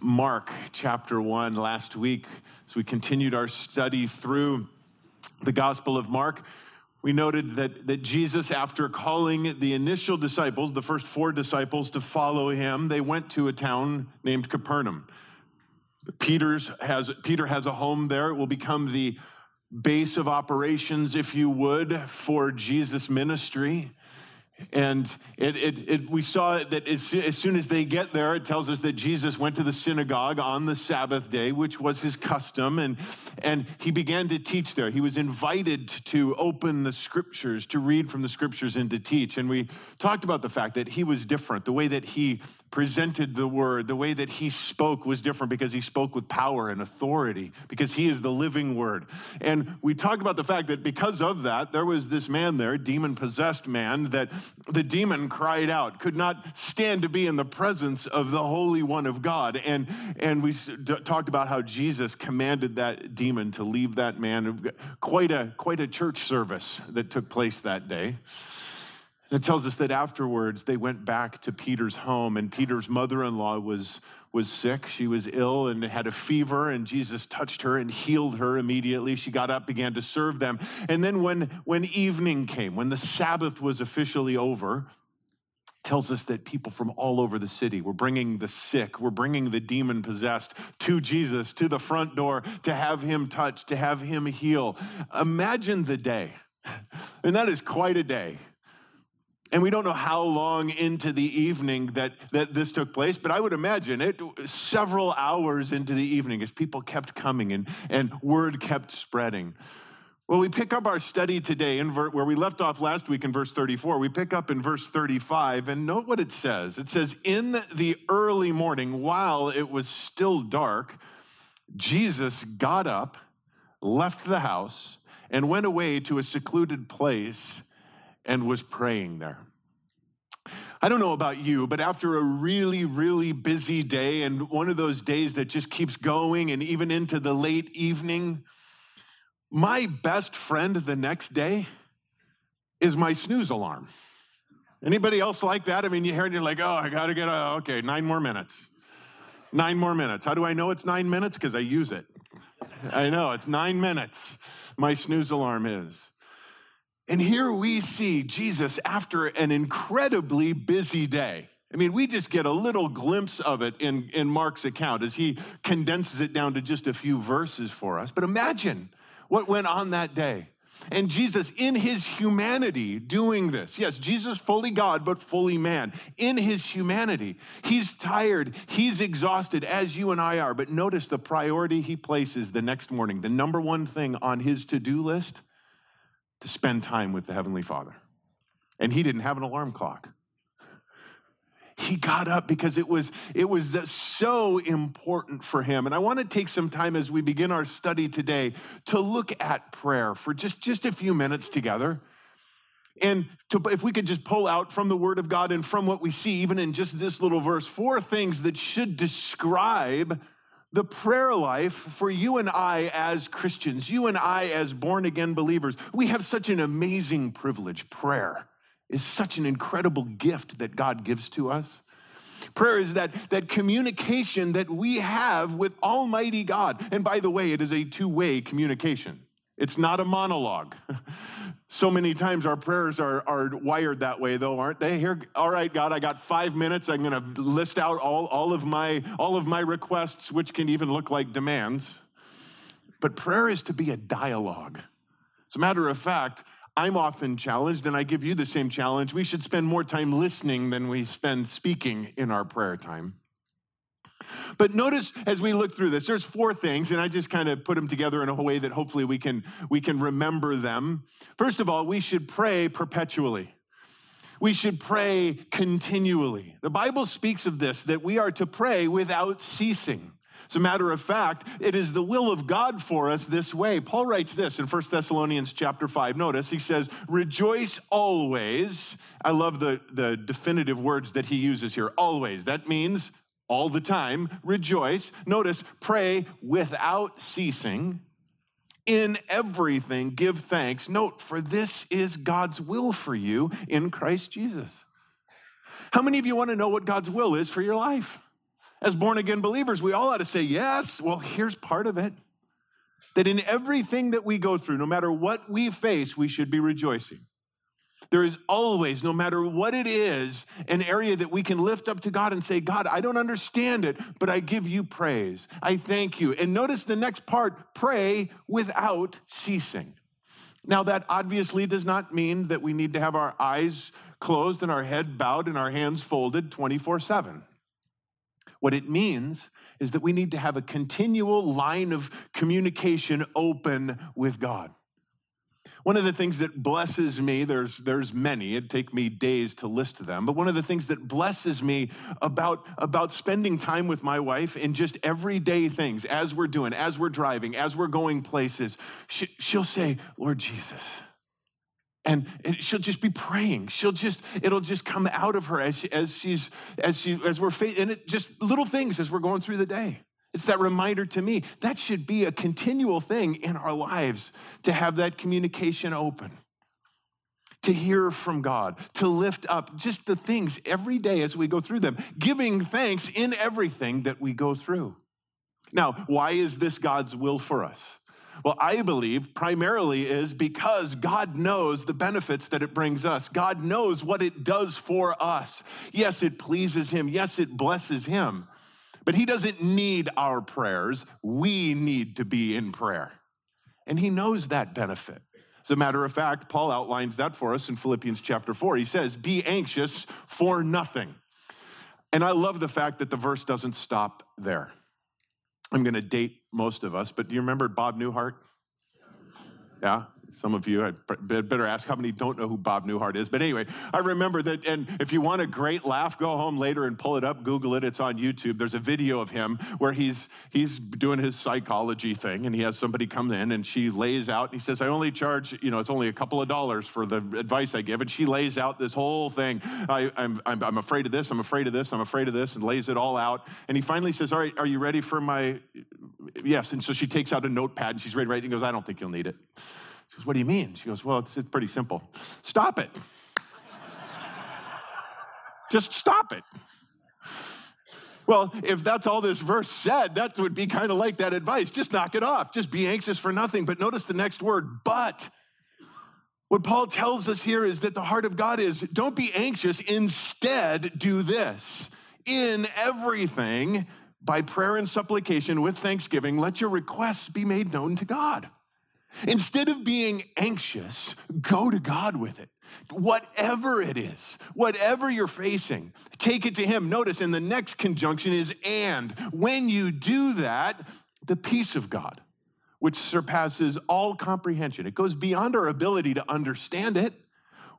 Mark chapter 1 last week as we continued our study through the Gospel of Mark. We noted that, that Jesus, after calling the initial disciples, the first four disciples, to follow him, they went to a town named Capernaum. Peter's has, Peter has a home there. It will become the base of operations, if you would, for Jesus' ministry. And it, it, it, we saw that as, as soon as they get there, it tells us that Jesus went to the synagogue on the Sabbath day, which was his custom, and, and he began to teach there. He was invited to open the scriptures, to read from the scriptures, and to teach. And we talked about the fact that he was different. The way that he presented the word, the way that he spoke was different because he spoke with power and authority, because he is the living word. And we talked about the fact that because of that, there was this man there, demon possessed man, that the demon cried out, could not stand to be in the presence of the Holy One of God. And, and we talked about how Jesus commanded that demon to leave that man. Quite a, quite a church service that took place that day. And it tells us that afterwards they went back to Peter's home, and Peter's mother in law was, was sick. She was ill and had a fever, and Jesus touched her and healed her immediately. She got up, began to serve them. And then when, when evening came, when the Sabbath was officially over, tells us that people from all over the city were bringing the sick, were bringing the demon possessed to Jesus, to the front door, to have him touch, to have him heal. Imagine the day. And that is quite a day and we don't know how long into the evening that, that this took place, but I would imagine it several hours into the evening as people kept coming and, and word kept spreading. Well, we pick up our study today in ver- where we left off last week in verse 34. We pick up in verse 35 and note what it says. It says, In the early morning, while it was still dark, Jesus got up, left the house, and went away to a secluded place and was praying there. I don't know about you, but after a really, really busy day and one of those days that just keeps going and even into the late evening, my best friend the next day is my snooze alarm. Anybody else like that? I mean, you hear it, you're like, oh, I gotta get a, okay, nine more minutes. Nine more minutes. How do I know it's nine minutes? Because I use it. I know, it's nine minutes. My snooze alarm is. And here we see Jesus after an incredibly busy day. I mean, we just get a little glimpse of it in, in Mark's account as he condenses it down to just a few verses for us. But imagine what went on that day. And Jesus, in his humanity, doing this. Yes, Jesus, fully God, but fully man. In his humanity, he's tired, he's exhausted, as you and I are. But notice the priority he places the next morning. The number one thing on his to do list to spend time with the Heavenly Father. And he didn't have an alarm clock. He got up because it was, it was so important for him. And I want to take some time as we begin our study today to look at prayer for just, just a few minutes together. And to, if we could just pull out from the Word of God and from what we see, even in just this little verse, four things that should describe the prayer life for you and I as Christians, you and I as born again believers, we have such an amazing privilege. Prayer is such an incredible gift that God gives to us. Prayer is that, that communication that we have with Almighty God. And by the way, it is a two way communication. It's not a monologue. So many times our prayers are, are wired that way, though, aren't they? Here, all right, God, I got five minutes. I'm going to list out all, all, of my, all of my requests, which can even look like demands. But prayer is to be a dialogue. As a matter of fact, I'm often challenged, and I give you the same challenge. We should spend more time listening than we spend speaking in our prayer time. But notice as we look through this, there's four things, and I just kind of put them together in a way that hopefully we can, we can remember them. First of all, we should pray perpetually. We should pray continually. The Bible speaks of this, that we are to pray without ceasing. As a matter of fact, it is the will of God for us this way. Paul writes this in 1 Thessalonians chapter 5. Notice he says, Rejoice always. I love the, the definitive words that he uses here. Always. That means all the time, rejoice. Notice, pray without ceasing. In everything, give thanks. Note, for this is God's will for you in Christ Jesus. How many of you want to know what God's will is for your life? As born again believers, we all ought to say yes. Well, here's part of it that in everything that we go through, no matter what we face, we should be rejoicing. There is always, no matter what it is, an area that we can lift up to God and say, God, I don't understand it, but I give you praise. I thank you. And notice the next part pray without ceasing. Now, that obviously does not mean that we need to have our eyes closed and our head bowed and our hands folded 24 7. What it means is that we need to have a continual line of communication open with God. One of the things that blesses me, there's, there's many, it'd take me days to list them, but one of the things that blesses me about, about spending time with my wife in just everyday things, as we're doing, as we're driving, as we're going places, she, she'll say, Lord Jesus. And, she'll just be praying. She'll just, it'll just come out of her as, she, as she's, as she, as we're, and it just little things as we're going through the day. It's that reminder to me that should be a continual thing in our lives to have that communication open, to hear from God, to lift up just the things every day as we go through them, giving thanks in everything that we go through. Now, why is this God's will for us? Well, I believe primarily is because God knows the benefits that it brings us. God knows what it does for us. Yes, it pleases Him. Yes, it blesses Him. But He doesn't need our prayers. We need to be in prayer. And He knows that benefit. As a matter of fact, Paul outlines that for us in Philippians chapter 4. He says, Be anxious for nothing. And I love the fact that the verse doesn't stop there. I'm going to date most of us, but do you remember Bob Newhart? Yeah? Some of you, I better ask how many don't know who Bob Newhart is. But anyway, I remember that. And if you want a great laugh, go home later and pull it up, Google it. It's on YouTube. There's a video of him where he's he's doing his psychology thing, and he has somebody come in, and she lays out. And he says, "I only charge, you know, it's only a couple of dollars for the advice I give." And she lays out this whole thing. I, I'm, I'm I'm afraid of this. I'm afraid of this. I'm afraid of this, and lays it all out. And he finally says, "All right, are you ready for my?" Yes. And so she takes out a notepad and she's ready to write. And goes, "I don't think you'll need it." Goes, What do you mean? She goes, Well, it's, it's pretty simple. Stop it. Just stop it. Well, if that's all this verse said, that would be kind of like that advice. Just knock it off. Just be anxious for nothing. But notice the next word, but. What Paul tells us here is that the heart of God is don't be anxious. Instead, do this. In everything, by prayer and supplication with thanksgiving, let your requests be made known to God. Instead of being anxious, go to God with it. Whatever it is, whatever you're facing, take it to Him. Notice in the next conjunction is and. When you do that, the peace of God, which surpasses all comprehension, it goes beyond our ability to understand it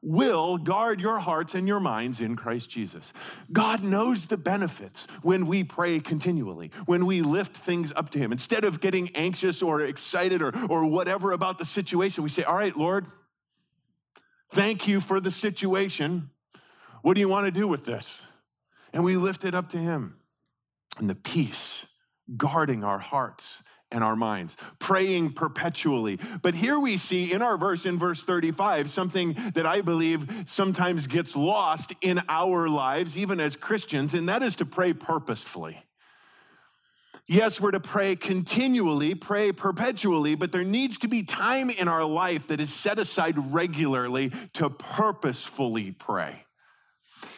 will guard your hearts and your minds in Christ Jesus. God knows the benefits when we pray continually, when we lift things up to Him. Instead of getting anxious or excited or, or whatever about the situation, we say, All right, Lord, thank you for the situation. What do you want to do with this? And we lift it up to Him. And the peace guarding our hearts and our minds, praying perpetually. But here we see in our verse, in verse 35, something that I believe sometimes gets lost in our lives, even as Christians, and that is to pray purposefully. Yes, we're to pray continually, pray perpetually, but there needs to be time in our life that is set aside regularly to purposefully pray.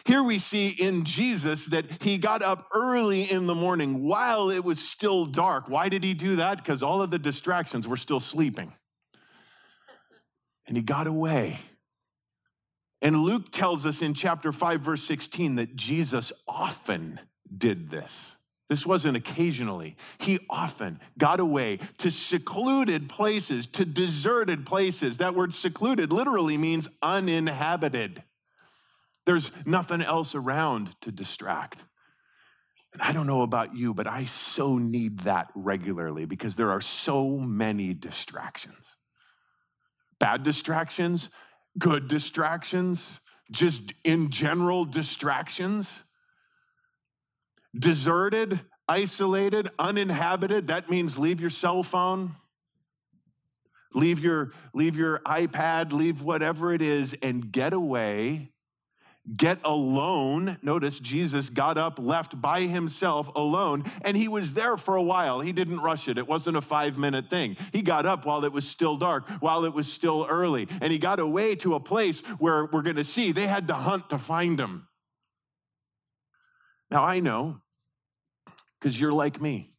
Here we see in Jesus that he got up early in the morning while it was still dark. Why did he do that? Because all of the distractions were still sleeping. And he got away. And Luke tells us in chapter 5, verse 16, that Jesus often did this. This wasn't occasionally. He often got away to secluded places, to deserted places. That word secluded literally means uninhabited. There's nothing else around to distract. And I don't know about you, but I so need that regularly because there are so many distractions. Bad distractions, good distractions, just in general distractions. Deserted, isolated, uninhabited, that means leave your cell phone, leave your, leave your iPad, leave whatever it is, and get away get alone. Notice Jesus got up, left by himself alone, and he was there for a while. He didn't rush it. It wasn't a five minute thing. He got up while it was still dark, while it was still early, and he got away to a place where we're going to see they had to hunt to find him. Now, I know, because you're like me.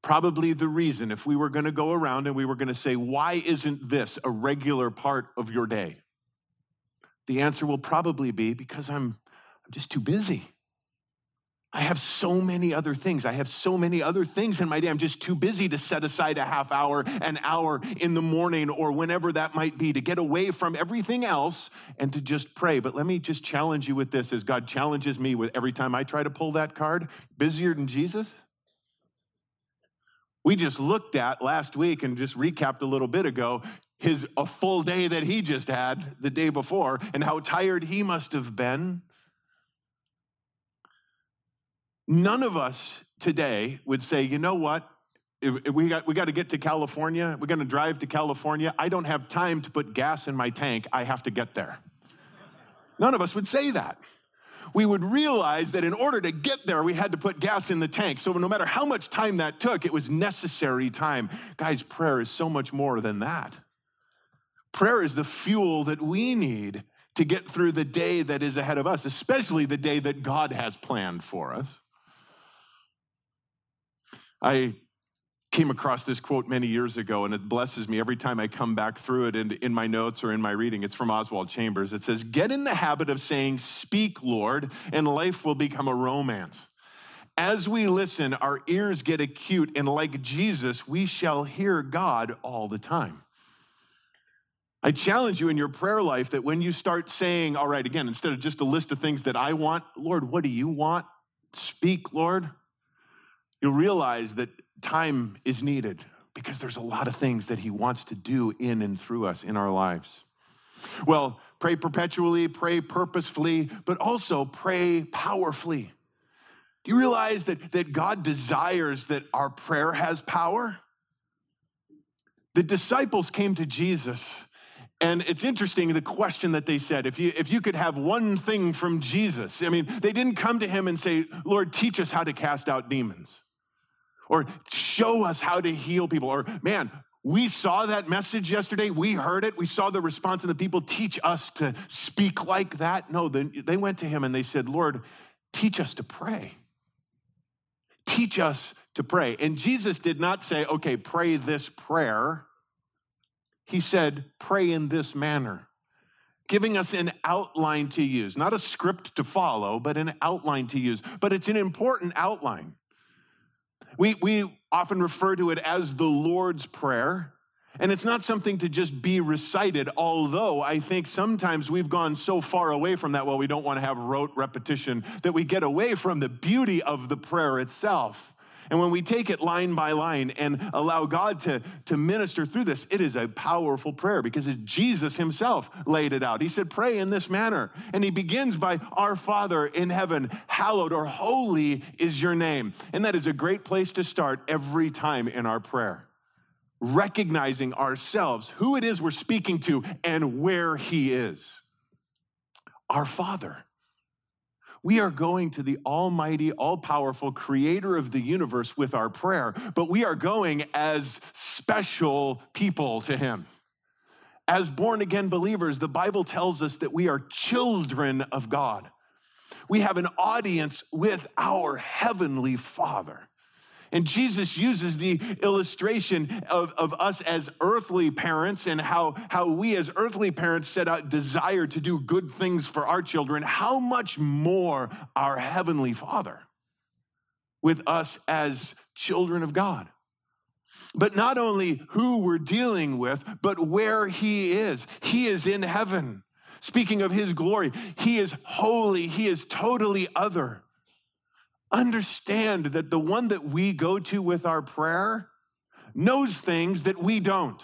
Probably the reason, if we were going to go around and we were going to say, why isn't this a regular part of your day? The answer will probably be because I'm, I'm just too busy. I have so many other things. I have so many other things in my day. I'm just too busy to set aside a half hour, an hour in the morning, or whenever that might be to get away from everything else and to just pray. But let me just challenge you with this as God challenges me with every time I try to pull that card busier than Jesus? We just looked at last week and just recapped a little bit ago his a full day that he just had the day before and how tired he must have been. None of us today would say, you know what? If we got, we got to get to California. We're going to drive to California. I don't have time to put gas in my tank. I have to get there. None of us would say that. We would realize that in order to get there, we had to put gas in the tank. So no matter how much time that took, it was necessary time. Guys, prayer is so much more than that. Prayer is the fuel that we need to get through the day that is ahead of us, especially the day that God has planned for us. I came across this quote many years ago, and it blesses me every time I come back through it in, in my notes or in my reading. It's from Oswald Chambers. It says, Get in the habit of saying, Speak, Lord, and life will become a romance. As we listen, our ears get acute, and like Jesus, we shall hear God all the time. I challenge you in your prayer life that when you start saying, all right, again, instead of just a list of things that I want, Lord, what do you want? Speak, Lord. You'll realize that time is needed because there's a lot of things that He wants to do in and through us in our lives. Well, pray perpetually, pray purposefully, but also pray powerfully. Do you realize that, that God desires that our prayer has power? The disciples came to Jesus and it's interesting the question that they said if you, if you could have one thing from Jesus, I mean, they didn't come to him and say, Lord, teach us how to cast out demons or show us how to heal people or, man, we saw that message yesterday. We heard it. We saw the response of the people. Teach us to speak like that. No, they went to him and they said, Lord, teach us to pray. Teach us to pray. And Jesus did not say, okay, pray this prayer. He said, pray in this manner, giving us an outline to use, not a script to follow, but an outline to use. But it's an important outline. We, we often refer to it as the Lord's Prayer. And it's not something to just be recited, although I think sometimes we've gone so far away from that, well, we don't want to have rote repetition, that we get away from the beauty of the prayer itself. And when we take it line by line and allow God to, to minister through this, it is a powerful prayer because Jesus himself laid it out. He said, Pray in this manner. And he begins by, Our Father in heaven, hallowed or holy is your name. And that is a great place to start every time in our prayer. Recognizing ourselves, who it is we're speaking to, and where he is. Our Father. We are going to the Almighty, all powerful creator of the universe with our prayer, but we are going as special people to Him. As born again believers, the Bible tells us that we are children of God. We have an audience with our Heavenly Father. And Jesus uses the illustration of, of us as earthly parents and how, how we as earthly parents set out desire to do good things for our children. How much more our Heavenly Father with us as children of God? But not only who we're dealing with, but where He is. He is in heaven. Speaking of His glory, He is holy, He is totally other understand that the one that we go to with our prayer knows things that we don't,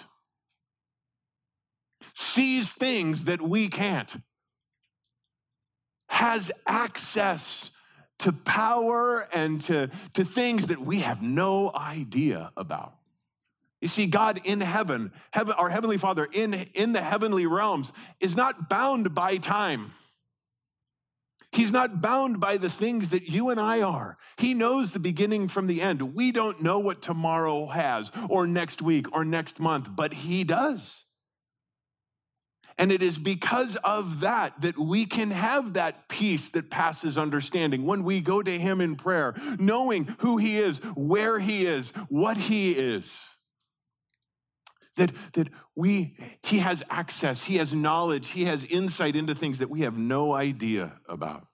sees things that we can't, has access to power and to, to things that we have no idea about. You see, God in heaven, heaven, our Heavenly Father in, in the heavenly realms, is not bound by time. He's not bound by the things that you and I are. He knows the beginning from the end. We don't know what tomorrow has, or next week, or next month, but He does. And it is because of that that we can have that peace that passes understanding when we go to Him in prayer, knowing who He is, where He is, what He is. That, that we, He has access, He has knowledge, He has insight into things that we have no idea about.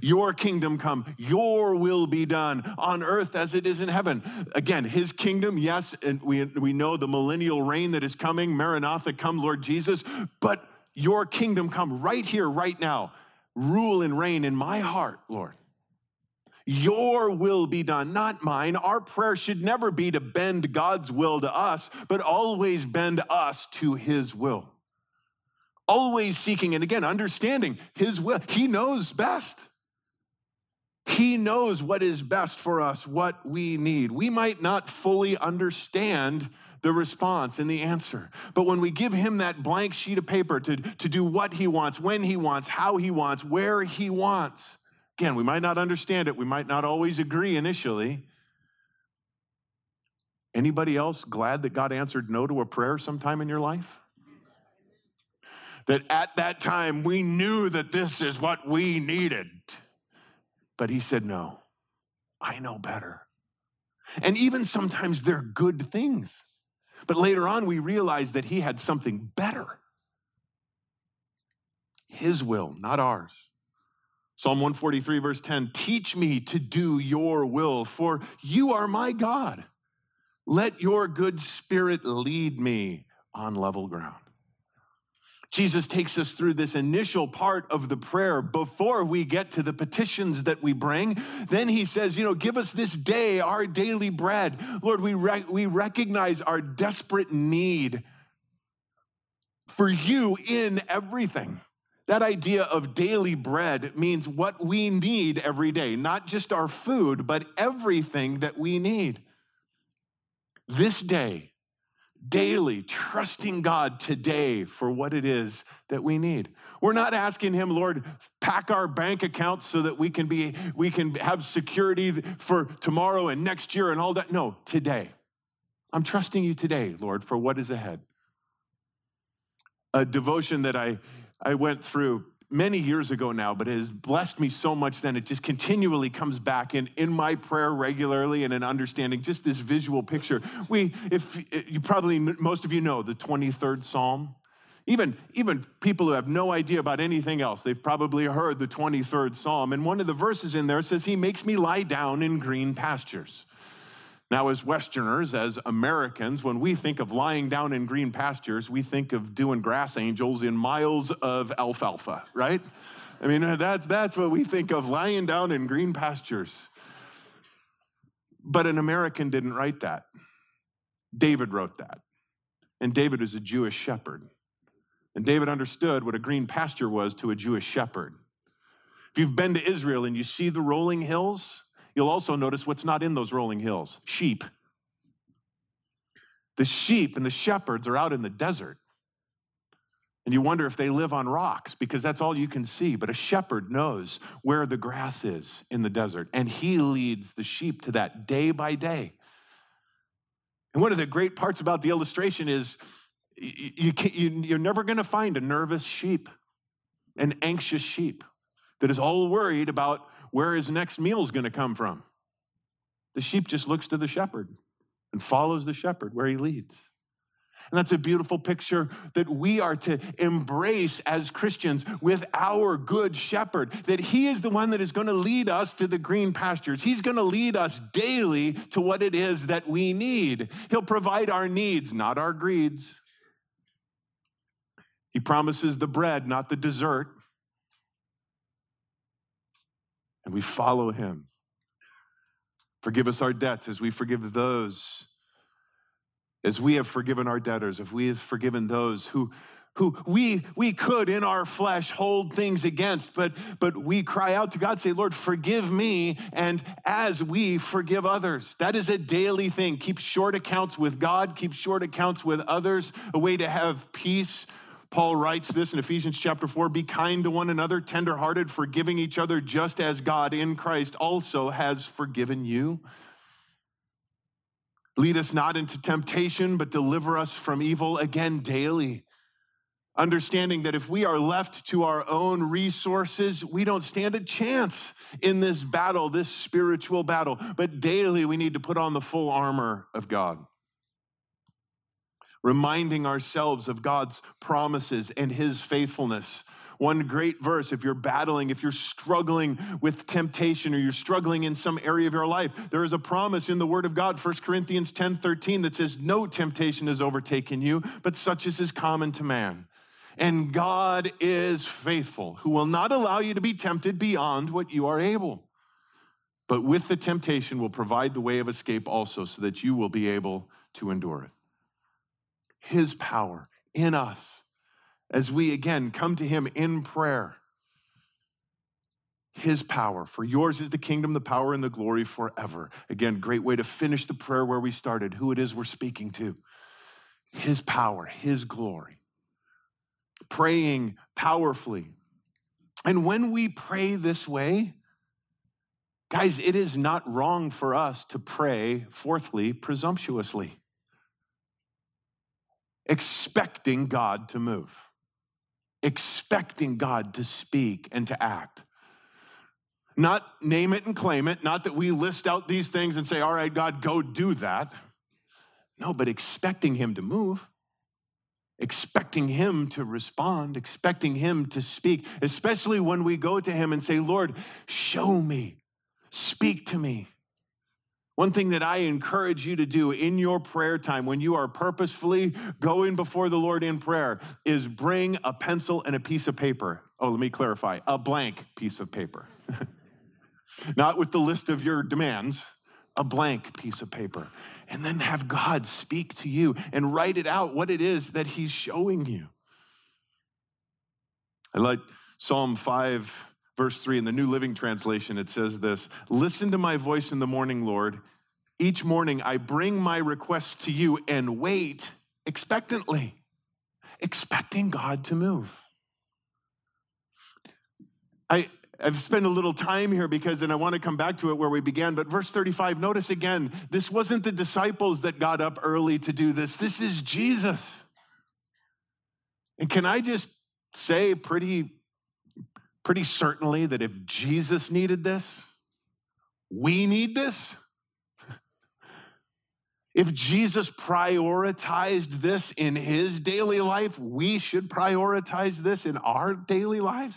Your kingdom come, your will be done on earth as it is in heaven. Again, his kingdom, yes, and we, we know the millennial reign that is coming, Maranatha, come, Lord Jesus, but your kingdom come right here, right now. Rule and reign in my heart, Lord. Your will be done, not mine. Our prayer should never be to bend God's will to us, but always bend us to his will. Always seeking, and again, understanding his will. He knows best. He knows what is best for us, what we need. We might not fully understand the response and the answer. But when we give him that blank sheet of paper to, to do what he wants, when he wants, how he wants, where he wants, again, we might not understand it. We might not always agree initially. Anybody else glad that God answered no to a prayer sometime in your life? That at that time we knew that this is what we needed. But he said, No, I know better. And even sometimes they're good things. But later on, we realize that he had something better. His will, not ours. Psalm 143, verse 10 Teach me to do your will, for you are my God. Let your good spirit lead me on level ground. Jesus takes us through this initial part of the prayer before we get to the petitions that we bring. Then he says, You know, give us this day our daily bread. Lord, we, re- we recognize our desperate need for you in everything. That idea of daily bread means what we need every day, not just our food, but everything that we need. This day, daily, trusting God today for what it is that we need. We're not asking him, Lord, pack our bank accounts so that we can be we can have security for tomorrow and next year and all that. No, today. I'm trusting you today, Lord, for what is ahead. A devotion that I I went through many years ago now, but it has blessed me so much then it just continually comes back in, in my prayer regularly and in understanding just this visual picture. We, if eh, you probably, most of you know the 23rd Psalm. Even, even people who have no idea about anything else, they've probably heard the 23rd Psalm. And one of the verses in there says, He makes me lie down in green pastures. Now, as Westerners, as Americans, when we think of lying down in green pastures, we think of doing grass angels in miles of alfalfa, right? I mean, uh, that's, that's what we think of lying down in green pastures. But an American didn't write that. David wrote that. And David was a Jewish shepherd. And David understood what a green pasture was to a Jewish shepherd. If you've been to Israel and you see the rolling hills, You'll also notice what's not in those rolling hills sheep. The sheep and the shepherds are out in the desert. And you wonder if they live on rocks because that's all you can see. But a shepherd knows where the grass is in the desert, and he leads the sheep to that day by day. And one of the great parts about the illustration is you, you, are never going to find a nervous sheep, an anxious sheep that is all worried about where his next meal is going to come from. The sheep just looks to the shepherd and follows the shepherd where he leads. And that's a beautiful picture that we are to embrace as Christians with our good shepherd, that he is the one that is going to lead us to the green pastures. He's going to lead us daily to what it is that we need. He'll provide our needs, not our greeds. He promises the bread, not the dessert. And we follow him. Forgive us our debts as we forgive those, as we have forgiven our debtors, if we have forgiven those who who we we could in our flesh hold things against but but we cry out to god say lord forgive me and as we forgive others. That is a daily thing. Keep short accounts with god. Keep short accounts with others. A way to have peace Paul writes this in Ephesians chapter 4 Be kind to one another, tenderhearted, forgiving each other, just as God in Christ also has forgiven you. Lead us not into temptation, but deliver us from evil again daily. Understanding that if we are left to our own resources, we don't stand a chance in this battle, this spiritual battle. But daily we need to put on the full armor of God reminding ourselves of God's promises and his faithfulness. One great verse, if you're battling, if you're struggling with temptation or you're struggling in some area of your life, there is a promise in the Word of God, 1 Corinthians 10 13, that says, No temptation has overtaken you, but such as is common to man. And God is faithful, who will not allow you to be tempted beyond what you are able. But with the temptation will provide the way of escape also, so that you will be able to endure it. His power in us as we again come to Him in prayer. His power. For yours is the kingdom, the power, and the glory forever. Again, great way to finish the prayer where we started, who it is we're speaking to. His power, His glory. Praying powerfully. And when we pray this way, guys, it is not wrong for us to pray, fourthly, presumptuously expecting God to move, expecting God to speak and to act. Not name it and claim it, not that we list out these things and say, all right, God, go do that. No, but expecting Him to move, expecting Him to respond, expecting Him to speak, especially when we go to Him and say, Lord, show me, speak to me. One thing that I encourage you to do in your prayer time when you are purposefully going before the Lord in prayer is bring a pencil and a piece of paper. Oh, let me clarify a blank piece of paper. Not with the list of your demands, a blank piece of paper. And then have God speak to you and write it out what it is that He's showing you. I like Psalm 5 verse 3 in the New Living Translation, it says this Listen to my voice in the morning, Lord. Each morning I bring my requests to you and wait expectantly, expecting God to move. I, I've spent a little time here because, and I want to come back to it where we began, but verse 35, notice again, this wasn't the disciples that got up early to do this. This is Jesus. And can I just say pretty pretty certainly that if Jesus needed this, we need this. If Jesus prioritized this in his daily life, we should prioritize this in our daily lives.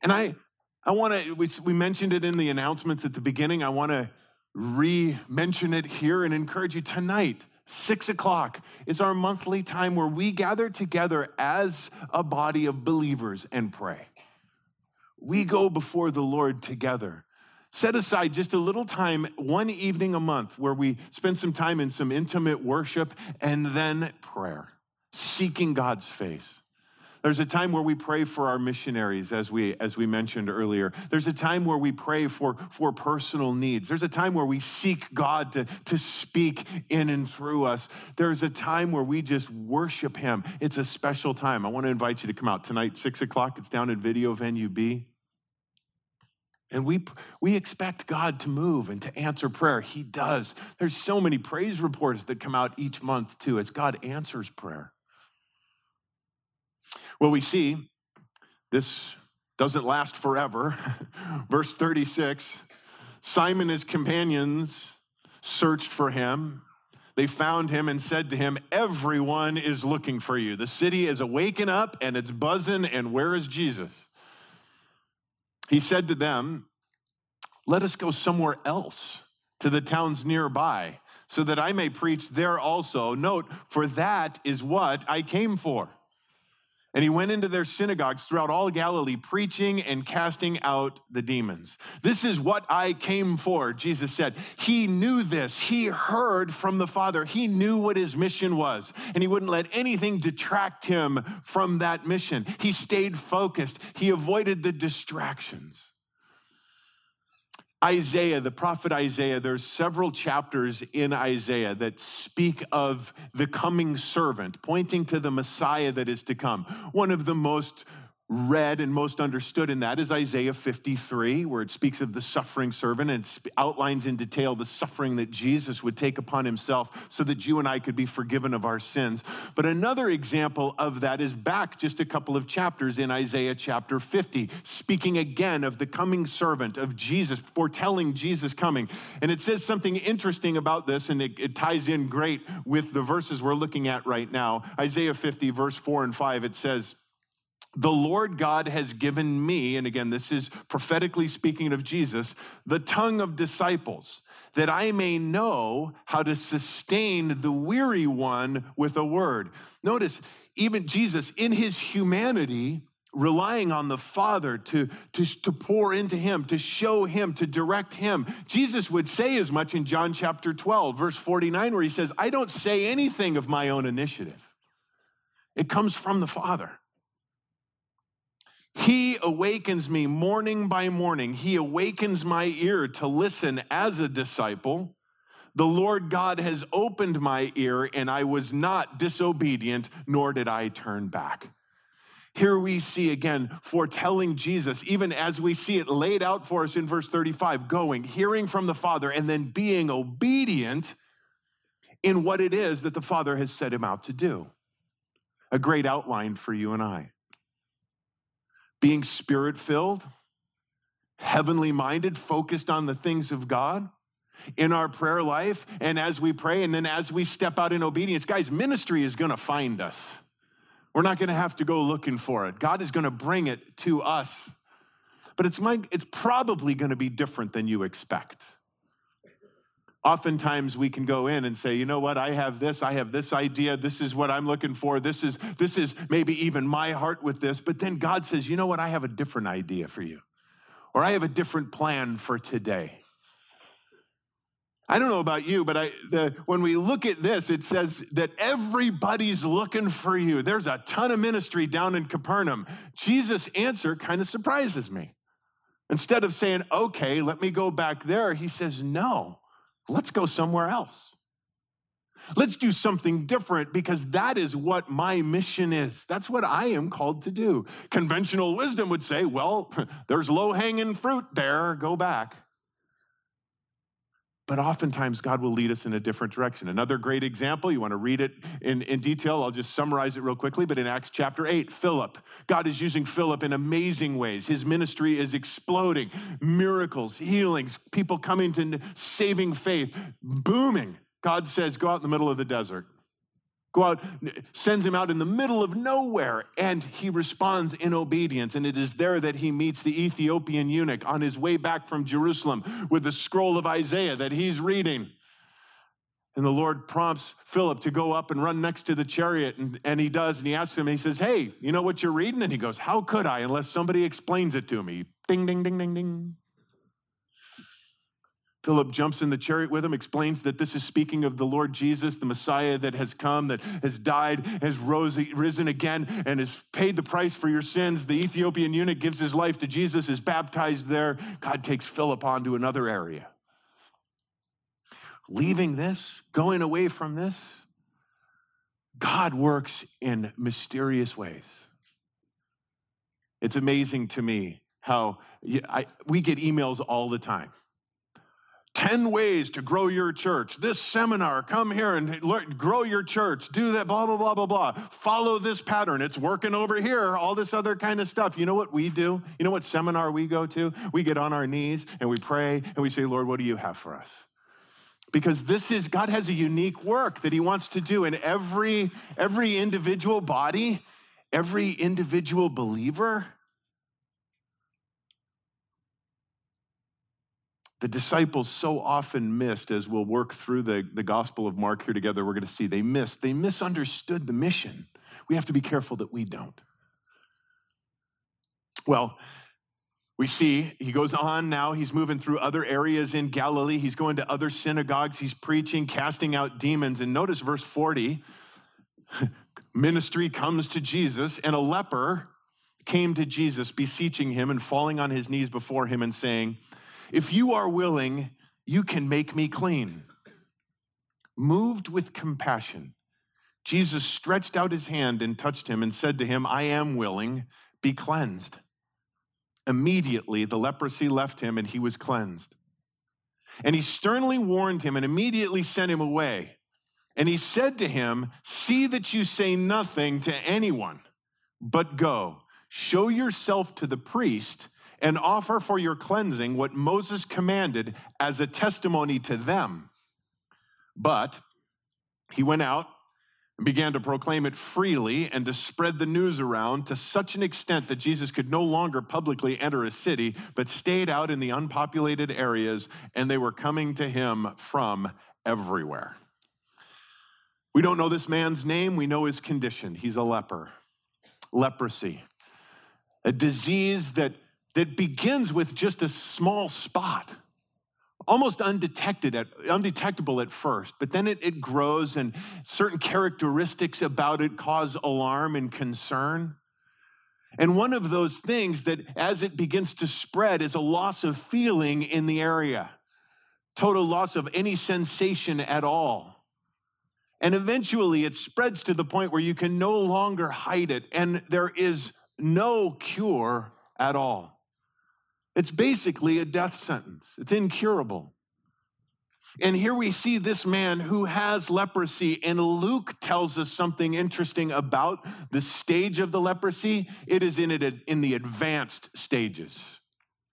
And I, I want to, we, we mentioned it in the announcements at the beginning. I want to re mention it here and encourage you tonight Six o'clock is our monthly time where we gather together as a body of believers and pray. We go before the Lord together. Set aside just a little time, one evening a month, where we spend some time in some intimate worship and then prayer, seeking God's face. There's a time where we pray for our missionaries, as we, as we mentioned earlier. There's a time where we pray for, for personal needs. There's a time where we seek God to, to speak in and through us. There's a time where we just worship Him. It's a special time. I want to invite you to come out tonight, six o'clock. It's down at Video Venue B. And we, we expect God to move and to answer prayer. He does. There's so many praise reports that come out each month, too, as God answers prayer. Well, we see this doesn't last forever. Verse 36 Simon and his companions searched for him. They found him and said to him, Everyone is looking for you. The city is awaking up and it's buzzing, and where is Jesus? He said to them, Let us go somewhere else to the towns nearby, so that I may preach there also. Note, for that is what I came for. And he went into their synagogues throughout all Galilee, preaching and casting out the demons. This is what I came for, Jesus said. He knew this. He heard from the Father. He knew what his mission was, and he wouldn't let anything detract him from that mission. He stayed focused, he avoided the distractions. Isaiah, the prophet Isaiah, there's several chapters in Isaiah that speak of the coming servant, pointing to the Messiah that is to come. One of the most read and most understood in that is Isaiah 53, where it speaks of the suffering servant and outlines in detail the suffering that Jesus would take upon himself so that you and I could be forgiven of our sins. But another example of that is back just a couple of chapters in Isaiah chapter 50, speaking again of the coming servant of Jesus, foretelling Jesus coming. And it says something interesting about this, and it, it ties in great with the verses we're looking at right now. Isaiah 50, verse 4 and 5, it says, the Lord God has given me, and again, this is prophetically speaking of Jesus, the tongue of disciples, that I may know how to sustain the weary one with a word. Notice, even Jesus in his humanity, relying on the Father to, to, to pour into him, to show him, to direct him. Jesus would say as much in John chapter 12, verse 49, where he says, I don't say anything of my own initiative, it comes from the Father. He awakens me morning by morning. He awakens my ear to listen as a disciple. The Lord God has opened my ear, and I was not disobedient, nor did I turn back. Here we see again foretelling Jesus, even as we see it laid out for us in verse 35, going, hearing from the Father, and then being obedient in what it is that the Father has set him out to do. A great outline for you and I being spirit filled, heavenly minded, focused on the things of God in our prayer life and as we pray and then as we step out in obedience. Guys, ministry is going to find us. We're not going to have to go looking for it. God is going to bring it to us. But it's, my, it's probably going to be different than you expect. Oftentimes we can go in and say, you know what, I have this, I have this idea, this is what I'm looking for, this is, this is maybe even my heart with this. But then God says, you know what, I have a different idea for you, or I have a different plan for today. I don't know about you, but I, the, when we look at this, it says that everybody's looking for you. There's a ton of ministry down in Capernaum. Jesus' answer kind of surprises me. Instead of saying, okay, let me go back there, he says, no. Let's go somewhere else. Let's do something different because that is what my mission is. That's what I am called to do. Conventional wisdom would say, well, there's low hanging fruit there, go back. But oftentimes, God will lead us in a different direction. Another great example, you want to read it in, in detail, I'll just summarize it real quickly. But in Acts chapter 8, Philip, God is using Philip in amazing ways. His ministry is exploding miracles, healings, people coming to saving faith, booming. God says, Go out in the middle of the desert go out, sends him out in the middle of nowhere, and he responds in obedience. And it is there that he meets the Ethiopian eunuch on his way back from Jerusalem with the scroll of Isaiah that he's reading. And the Lord prompts Philip to go up and run next to the chariot. And, and he does. And he asks him, he says, Hey, you know what you're reading? And he goes, How could I unless somebody explains it to me? Ding, ding, ding, ding, ding. Philip jumps in the chariot with him, explains that this is speaking of the Lord Jesus, the Messiah that has come, that has died, has rose, risen again, and has paid the price for your sins. The Ethiopian eunuch gives his life to Jesus, is baptized there. God takes Philip on to another area. Leaving this, going away from this, God works in mysterious ways. It's amazing to me how I, we get emails all the time 10 ways to grow your church. This seminar, come here and learn, grow your church. Do that, blah, blah, blah, blah, blah. Follow this pattern. It's working over here, all this other kind of stuff. You know what we do? You know what seminar we go to? We get on our knees and we pray and we say, Lord, what do you have for us? Because this is, God has a unique work that He wants to do in every, every individual body, every individual believer. The disciples so often missed, as we'll work through the, the Gospel of Mark here together, we're going to see they missed, they misunderstood the mission. We have to be careful that we don't. Well, we see he goes on now. He's moving through other areas in Galilee. He's going to other synagogues. He's preaching, casting out demons. And notice verse 40 ministry comes to Jesus, and a leper came to Jesus, beseeching him and falling on his knees before him and saying, If you are willing, you can make me clean. Moved with compassion, Jesus stretched out his hand and touched him and said to him, I am willing, be cleansed. Immediately the leprosy left him and he was cleansed. And he sternly warned him and immediately sent him away. And he said to him, See that you say nothing to anyone, but go, show yourself to the priest, and offer for your cleansing what Moses commanded as a testimony to them. But he went out and began to proclaim it freely and to spread the news around to such an extent that Jesus could no longer publicly enter a city, but stayed out in the unpopulated areas, and they were coming to him from everywhere. We don't know this man's name, we know his condition. He's a leper, leprosy, a disease that, that begins with just a small spot almost undetected at, undetectable at first, but then it, it grows and certain characteristics about it cause alarm and concern. And one of those things that as it begins to spread is a loss of feeling in the area, total loss of any sensation at all. And eventually it spreads to the point where you can no longer hide it, and there is no cure at all. It's basically a death sentence, it's incurable. And here we see this man who has leprosy, and Luke tells us something interesting about the stage of the leprosy. It is in, it in the advanced stages.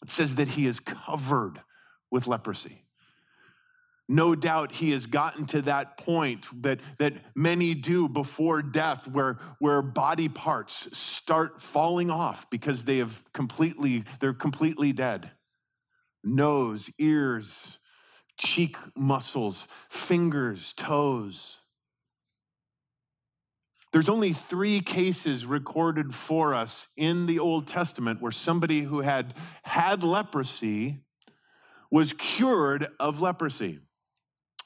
It says that he is covered with leprosy. No doubt he has gotten to that point that, that many do before death, where, where body parts start falling off because they have completely, they're completely dead. Nose, ears, cheek muscles, fingers, toes. There's only three cases recorded for us in the Old Testament where somebody who had had leprosy was cured of leprosy.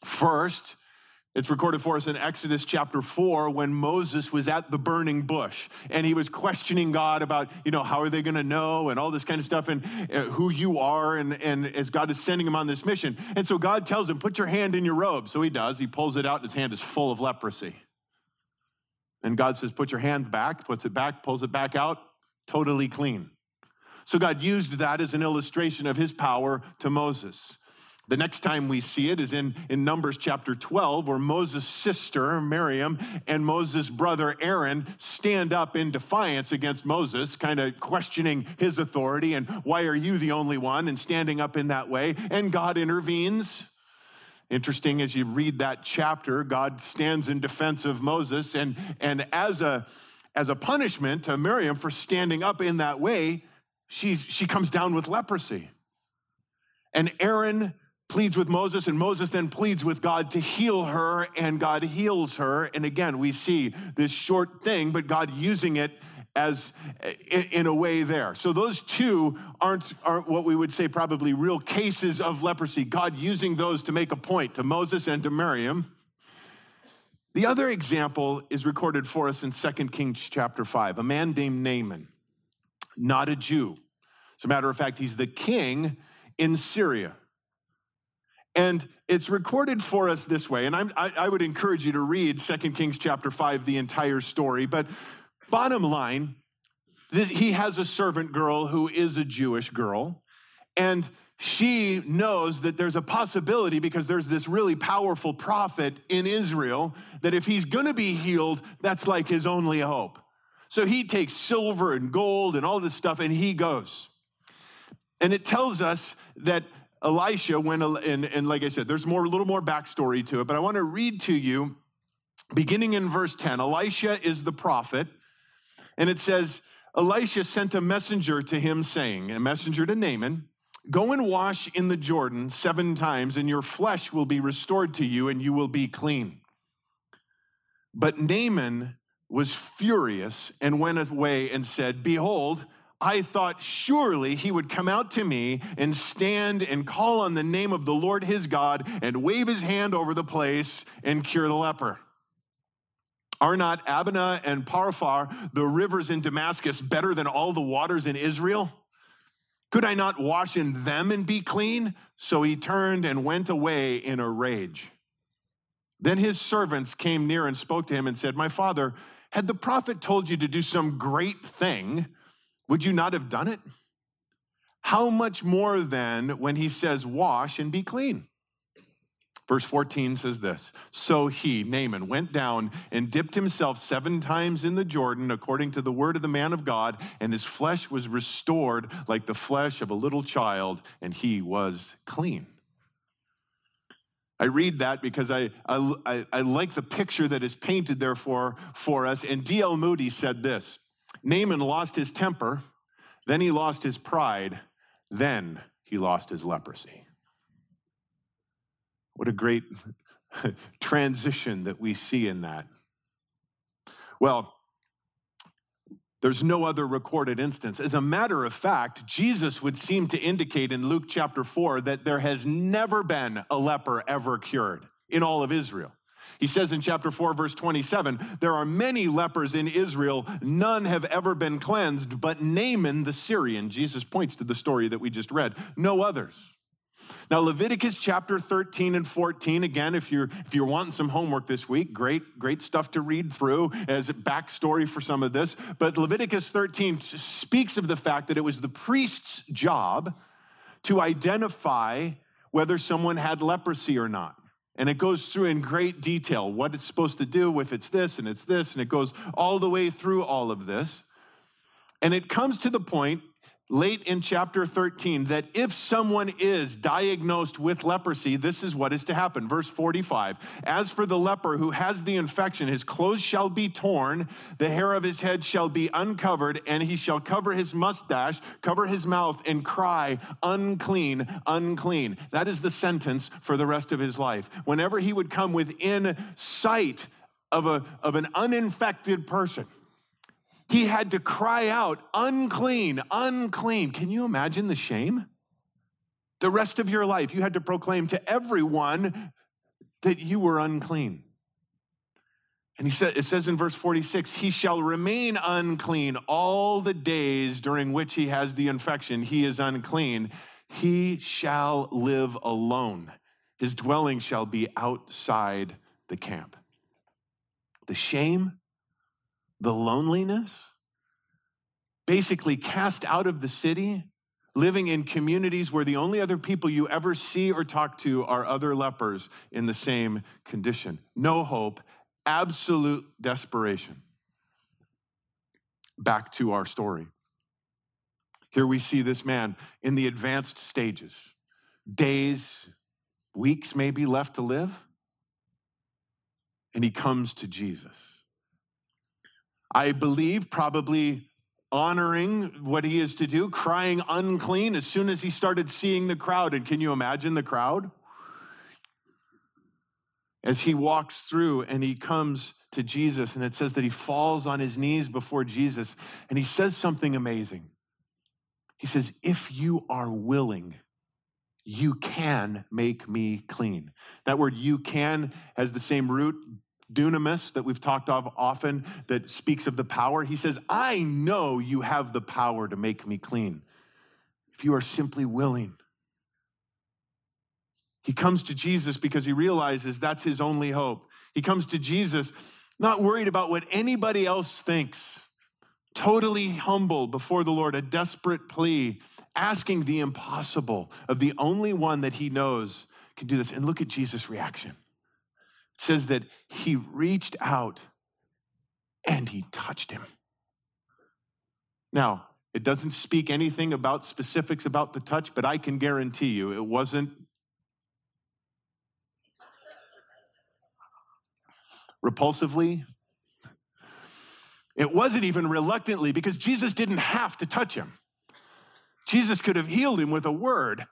First, it's recorded for us in Exodus chapter 4 when Moses was at the burning bush and he was questioning God about, you know, how are they going to know and all this kind of stuff and uh, who you are and, and as God is sending him on this mission. And so God tells him, put your hand in your robe. So he does. He pulls it out and his hand is full of leprosy. And God says, put your hand back, puts it back, pulls it back out, totally clean. So God used that as an illustration of his power to Moses. The next time we see it is in, in Numbers chapter 12, where Moses' sister, Miriam, and Moses' brother, Aaron, stand up in defiance against Moses, kind of questioning his authority and why are you the only one, and standing up in that way. And God intervenes. Interesting as you read that chapter, God stands in defense of Moses, and, and as, a, as a punishment to Miriam for standing up in that way, she, she comes down with leprosy. And Aaron pleads with Moses, and Moses then pleads with God to heal her, and God heals her. And again, we see this short thing, but God using it as in a way there. So those two aren't, aren't what we would say probably real cases of leprosy. God using those to make a point to Moses and to Miriam. The other example is recorded for us in 2 Kings chapter 5. A man named Naaman, not a Jew. As a matter of fact, he's the king in Syria. And it's recorded for us this way. And I, I would encourage you to read 2 Kings chapter 5, the entire story. But bottom line, this, he has a servant girl who is a Jewish girl. And she knows that there's a possibility because there's this really powerful prophet in Israel that if he's gonna be healed, that's like his only hope. So he takes silver and gold and all this stuff and he goes. And it tells us that Elisha, when, and, and like I said, there's more, a little more backstory to it, but I want to read to you, beginning in verse 10. Elisha is the prophet, and it says, Elisha sent a messenger to him, saying, a messenger to Naaman, Go and wash in the Jordan seven times, and your flesh will be restored to you, and you will be clean. But Naaman was furious and went away and said, Behold, I thought surely he would come out to me and stand and call on the name of the Lord his God and wave his hand over the place and cure the leper. Are not Abana and Pharpar, the rivers in Damascus, better than all the waters in Israel? Could I not wash in them and be clean? So he turned and went away in a rage. Then his servants came near and spoke to him and said, My father, had the prophet told you to do some great thing, would you not have done it? How much more then when he says, Wash and be clean? Verse 14 says this So he, Naaman, went down and dipped himself seven times in the Jordan according to the word of the man of God, and his flesh was restored like the flesh of a little child, and he was clean. I read that because I, I, I, like the picture that is painted there for, for us. And D.L. Moody said this Naaman lost his temper, then he lost his pride, then he lost his leprosy. What a great transition that we see in that. Well, there's no other recorded instance. As a matter of fact, Jesus would seem to indicate in Luke chapter 4 that there has never been a leper ever cured in all of Israel. He says in chapter 4, verse 27, there are many lepers in Israel, none have ever been cleansed, but Naaman the Syrian, Jesus points to the story that we just read, no others. Now, Leviticus chapter 13 and 14, again, if you're if you're wanting some homework this week, great, great stuff to read through as a backstory for some of this. But Leviticus 13 speaks of the fact that it was the priest's job to identify whether someone had leprosy or not. And it goes through in great detail what it's supposed to do with it's this and it's this, and it goes all the way through all of this. And it comes to the point late in chapter 13 that if someone is diagnosed with leprosy, this is what is to happen. Verse 45 As for the leper who has the infection, his clothes shall be torn, the hair of his head shall be uncovered, and he shall cover his mustache, cover his mouth, and cry, Unclean, unclean. That is the sentence for the rest of his life. Whenever he would come within sight of, a, of an uninfected person, he had to cry out, unclean, unclean. Can you imagine the shame? The rest of your life, you had to proclaim to everyone that you were unclean. And he said, it says in verse 46, he shall remain unclean all the days during which he has the infection. He is unclean. He shall live alone. His dwelling shall be outside the camp. The shame the loneliness, basically cast out of the city, living in communities where the only other people you ever see or talk to are other lepers in the same condition. No hope, absolute desperation. Back to our story. Here we see this man in the advanced stages, days, weeks maybe left to live, and he comes to Jesus. I believe probably honoring what he is to do, crying unclean as soon as he started seeing the crowd. And can you imagine the crowd? As he walks through and he comes to Jesus, and it says that he falls on his knees before Jesus, and he says something amazing. He says, If you are willing, you can make me clean. That word you can has the same root dunamis that we've talked of often that speaks of the power. He says, I know you have the power to make me clean if you are simply willing. He comes to Jesus because he realizes that's his only hope. He comes to Jesus not worried about what anybody else thinks, totally humble before the Lord, a desperate plea, asking the impossible of the only one that he knows can do this. And look at Jesus' reaction says that he reached out and he touched him. Now, it doesn't speak anything about specifics about the touch, but I can guarantee you it wasn't repulsively. It wasn't even reluctantly because Jesus didn't have to touch him. Jesus could have healed him with a word.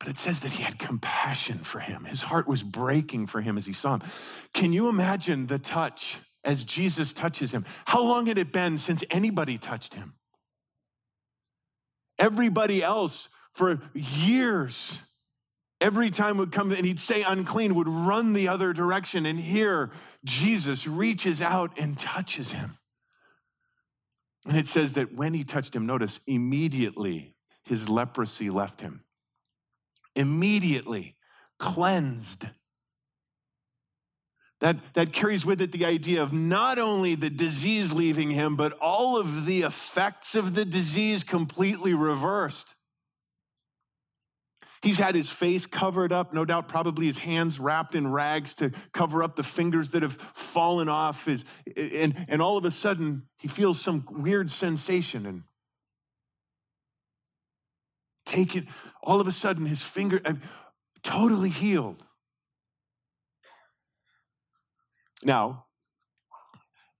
But it says that he had compassion for him. His heart was breaking for him as he saw him. Can you imagine the touch as Jesus touches him? How long had it been since anybody touched him? Everybody else for years, every time would come and he'd say unclean, would run the other direction. And here, Jesus reaches out and touches him. And it says that when he touched him, notice, immediately his leprosy left him. Immediately cleansed. That, that carries with it the idea of not only the disease leaving him, but all of the effects of the disease completely reversed. He's had his face covered up, no doubt, probably his hands wrapped in rags to cover up the fingers that have fallen off. His, and, and all of a sudden, he feels some weird sensation and take it. All of a sudden, his finger uh, totally healed. Now,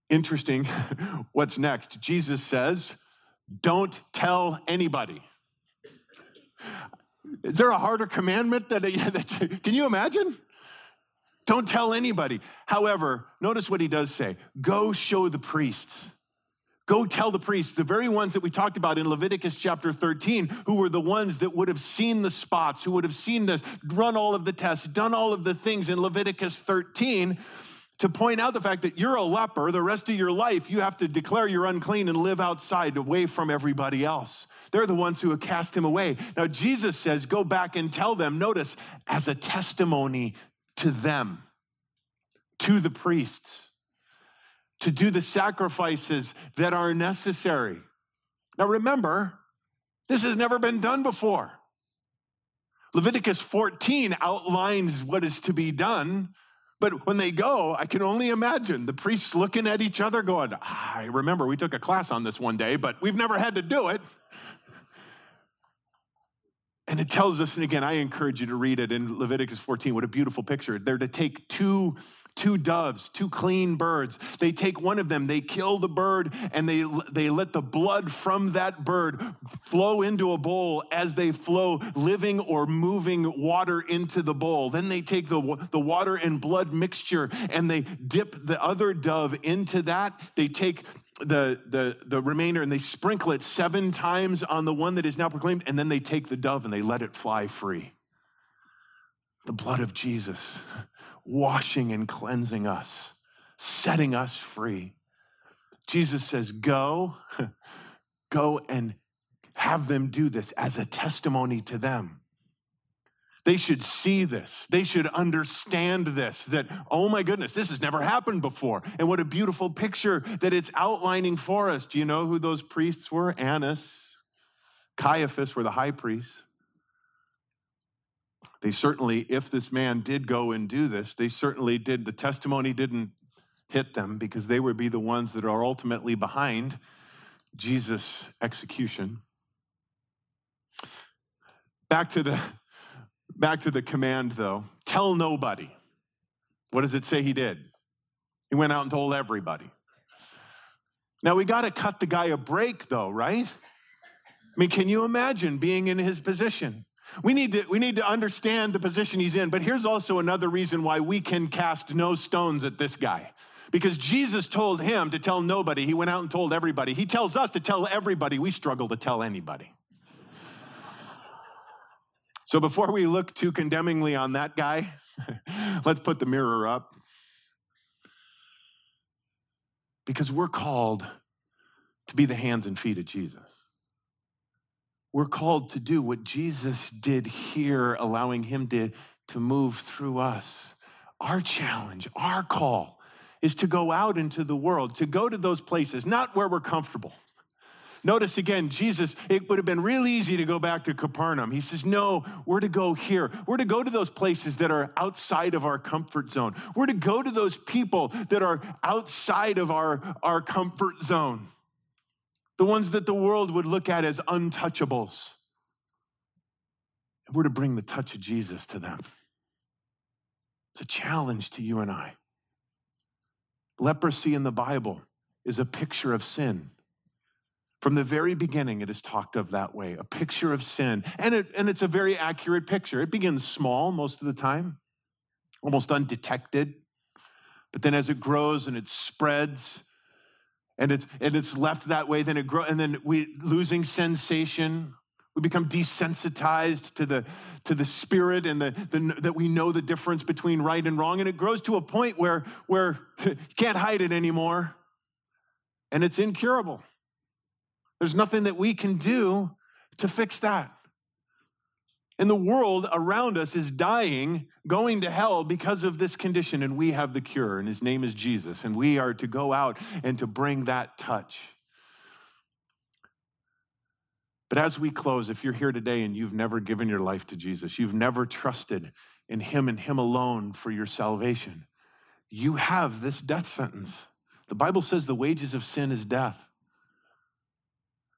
interesting, what's next? Jesus says, Don't tell anybody. Is there a harder commandment that, that can you imagine? Don't tell anybody. However, notice what he does say go show the priests. Go tell the priests, the very ones that we talked about in Leviticus chapter 13, who were the ones that would have seen the spots, who would have seen this, run all of the tests, done all of the things in Leviticus 13 to point out the fact that you're a leper. The rest of your life, you have to declare you're unclean and live outside away from everybody else. They're the ones who have cast him away. Now, Jesus says, Go back and tell them, notice, as a testimony to them, to the priests, to do the sacrifices that are necessary. Now, remember, this has never been done before. Leviticus 14 outlines what is to be done. But when they go, I can only imagine the priests looking at each other going, ah, I remember we took a class on this one day, but we've never had to do it. And it tells us, and again, I encourage you to read it in Leviticus 14. What a beautiful picture. They're to take two, two doves, two clean birds. They take one of them, they kill the bird, and they, they let the blood from that bird flow into a bowl as they flow living or moving water into the bowl. Then they take the, the water and blood mixture and they dip the other dove into that. They take the, the, the remainder and they sprinkle it seven times on the one that is now proclaimed, and then they take the dove and they let it fly free. The blood of Jesus washing and cleansing us, setting us free. Jesus says, Go, go and have them do this as a testimony to them. They should see this. They should understand this that, oh my goodness, this has never happened before. And what a beautiful picture that it's outlining for us. Do you know who those priests were? Annas, Caiaphas were the high priests. They certainly, if this man did go and do this, they certainly did. The testimony didn't hit them because they would be the ones that are ultimately behind Jesus' execution. Back to the Back to the command, though tell nobody. What does it say he did? He went out and told everybody. Now we got to cut the guy a break, though, right? I mean, can you imagine being in his position? We need, to, we need to understand the position he's in, but here's also another reason why we can cast no stones at this guy. Because Jesus told him to tell nobody. He went out and told everybody. He tells us to tell everybody. We struggle to tell anybody. So before we look too condemningly on that guy, let's put the mirror up. Because we're called to be the hands and feet of Jesus. We're called to do what Jesus did here, allowing him to, to move through us. Our challenge, our call is to go out into the world, to go to those places, not where we're comfortable Notice again, Jesus, it would have been real easy to go back to Capernaum. He says, No, we're to go here. We're to go to those places that are outside of our comfort zone. We're to go to those people that are outside of our, our comfort zone, the ones that the world would look at as untouchables. If we're to bring the touch of Jesus to them. It's a challenge to you and I. Leprosy in the Bible is a picture of sin. From the very beginning, it is talked of that way a picture of sin. And, it, and it's a very accurate picture. It begins small most of the time, almost undetected. But then as it grows and it spreads, and it's, and it's left that way, then it grows, and then we losing sensation. We become desensitized to the, to the spirit and the, the, that we know the difference between right and wrong. And it grows to a point where, where you can't hide it anymore. And it's incurable. There's nothing that we can do to fix that. And the world around us is dying, going to hell because of this condition, and we have the cure, and his name is Jesus, and we are to go out and to bring that touch. But as we close, if you're here today and you've never given your life to Jesus, you've never trusted in him and him alone for your salvation, you have this death sentence. The Bible says the wages of sin is death.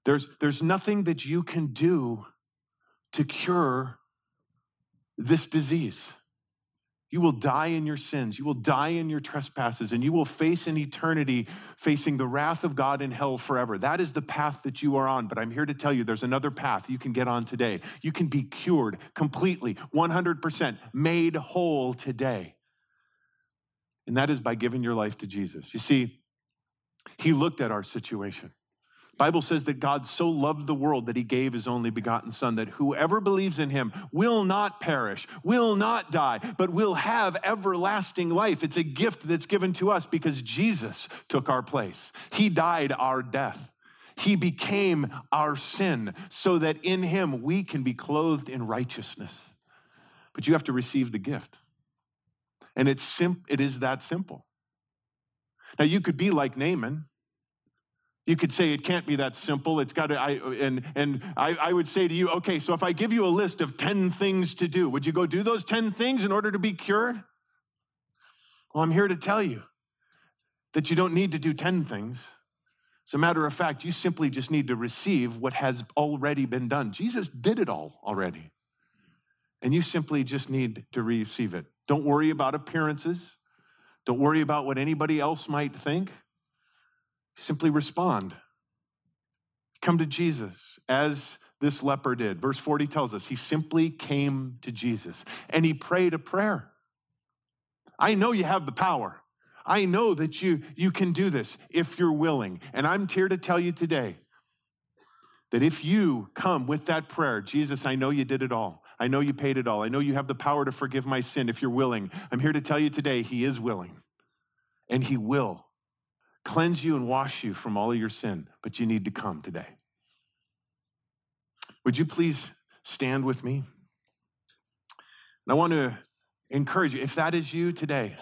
There's, there's nothing that you can do to cure this disease. You will die in your sins. You will die in your trespasses, and you will face an eternity facing the wrath of God in hell forever. That is the path that you are on. But I'm here to tell you there's another path you can get on today. You can be cured completely, 100%, made whole today. And that is by giving your life to Jesus. You see, He looked at our situation. Bible says that God so loved the world that he gave his only begotten son that whoever believes in him will not perish, will not die, but will have everlasting life. It's a gift that's given to us because Jesus took our place. He died our death. He became our sin so that in him we can be clothed in righteousness. But you have to receive the gift. And it's sim- it is that simple. Now you could be like Naaman you could say it can't be that simple. It's got to, I, and, and I, I would say to you, okay, so if I give you a list of 10 things to do, would you go do those 10 things in order to be cured? Well, I'm here to tell you that you don't need to do 10 things. As a matter of fact, you simply just need to receive what has already been done. Jesus did it all already. And you simply just need to receive it. Don't worry about appearances. Don't worry about what anybody else might think. Simply respond. Come to Jesus as this leper did. Verse 40 tells us he simply came to Jesus and he prayed a prayer. I know you have the power. I know that you, you can do this if you're willing. And I'm here to tell you today that if you come with that prayer, Jesus, I know you did it all. I know you paid it all. I know you have the power to forgive my sin if you're willing. I'm here to tell you today, He is willing and He will cleanse you and wash you from all of your sin, but you need to come today. Would you please stand with me? And I want to encourage you, if that is you today,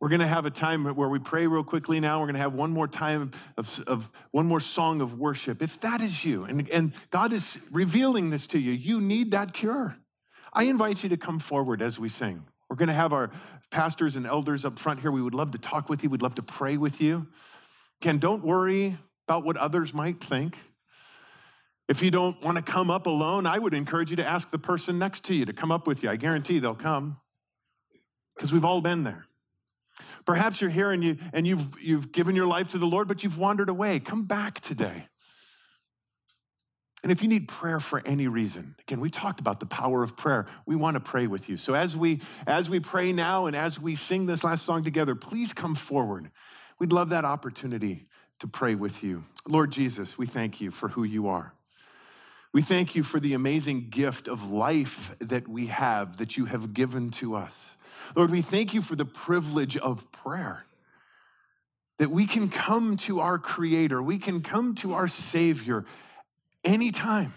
we're going to have a time where we pray real quickly now. We're going to have one more time of, of, one more song of worship. If that is you, and, and God is revealing this to you, you need that cure. I invite you to come forward as we sing. We're going to have our pastors and elders up front here. We would love to talk with you. We'd love to pray with you. Ken, don't worry about what others might think. If you don't want to come up alone, I would encourage you to ask the person next to you to come up with you. I guarantee they'll come because we've all been there. Perhaps you're here and, you, and you've, you've given your life to the Lord, but you've wandered away. Come back today. And if you need prayer for any reason, again, we talked about the power of prayer. We want to pray with you. So as we as we pray now and as we sing this last song together, please come forward. We'd love that opportunity to pray with you. Lord Jesus, we thank you for who you are. We thank you for the amazing gift of life that we have, that you have given to us. Lord, we thank you for the privilege of prayer, that we can come to our Creator, we can come to our Savior anytime.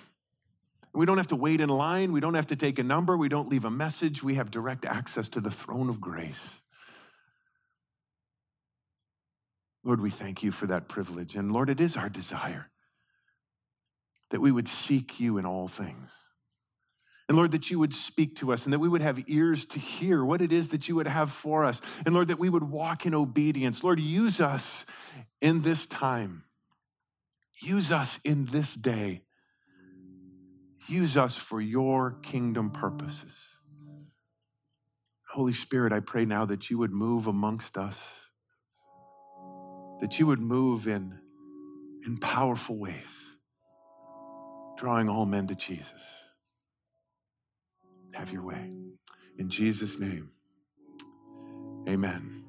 We don't have to wait in line. We don't have to take a number. We don't leave a message. We have direct access to the throne of grace. Lord, we thank you for that privilege. And Lord, it is our desire that we would seek you in all things. And Lord, that you would speak to us and that we would have ears to hear what it is that you would have for us. And Lord, that we would walk in obedience. Lord, use us in this time. Use us in this day. Use us for your kingdom purposes. Holy Spirit, I pray now that you would move amongst us, that you would move in, in powerful ways, drawing all men to Jesus. Have your way. In Jesus' name, amen.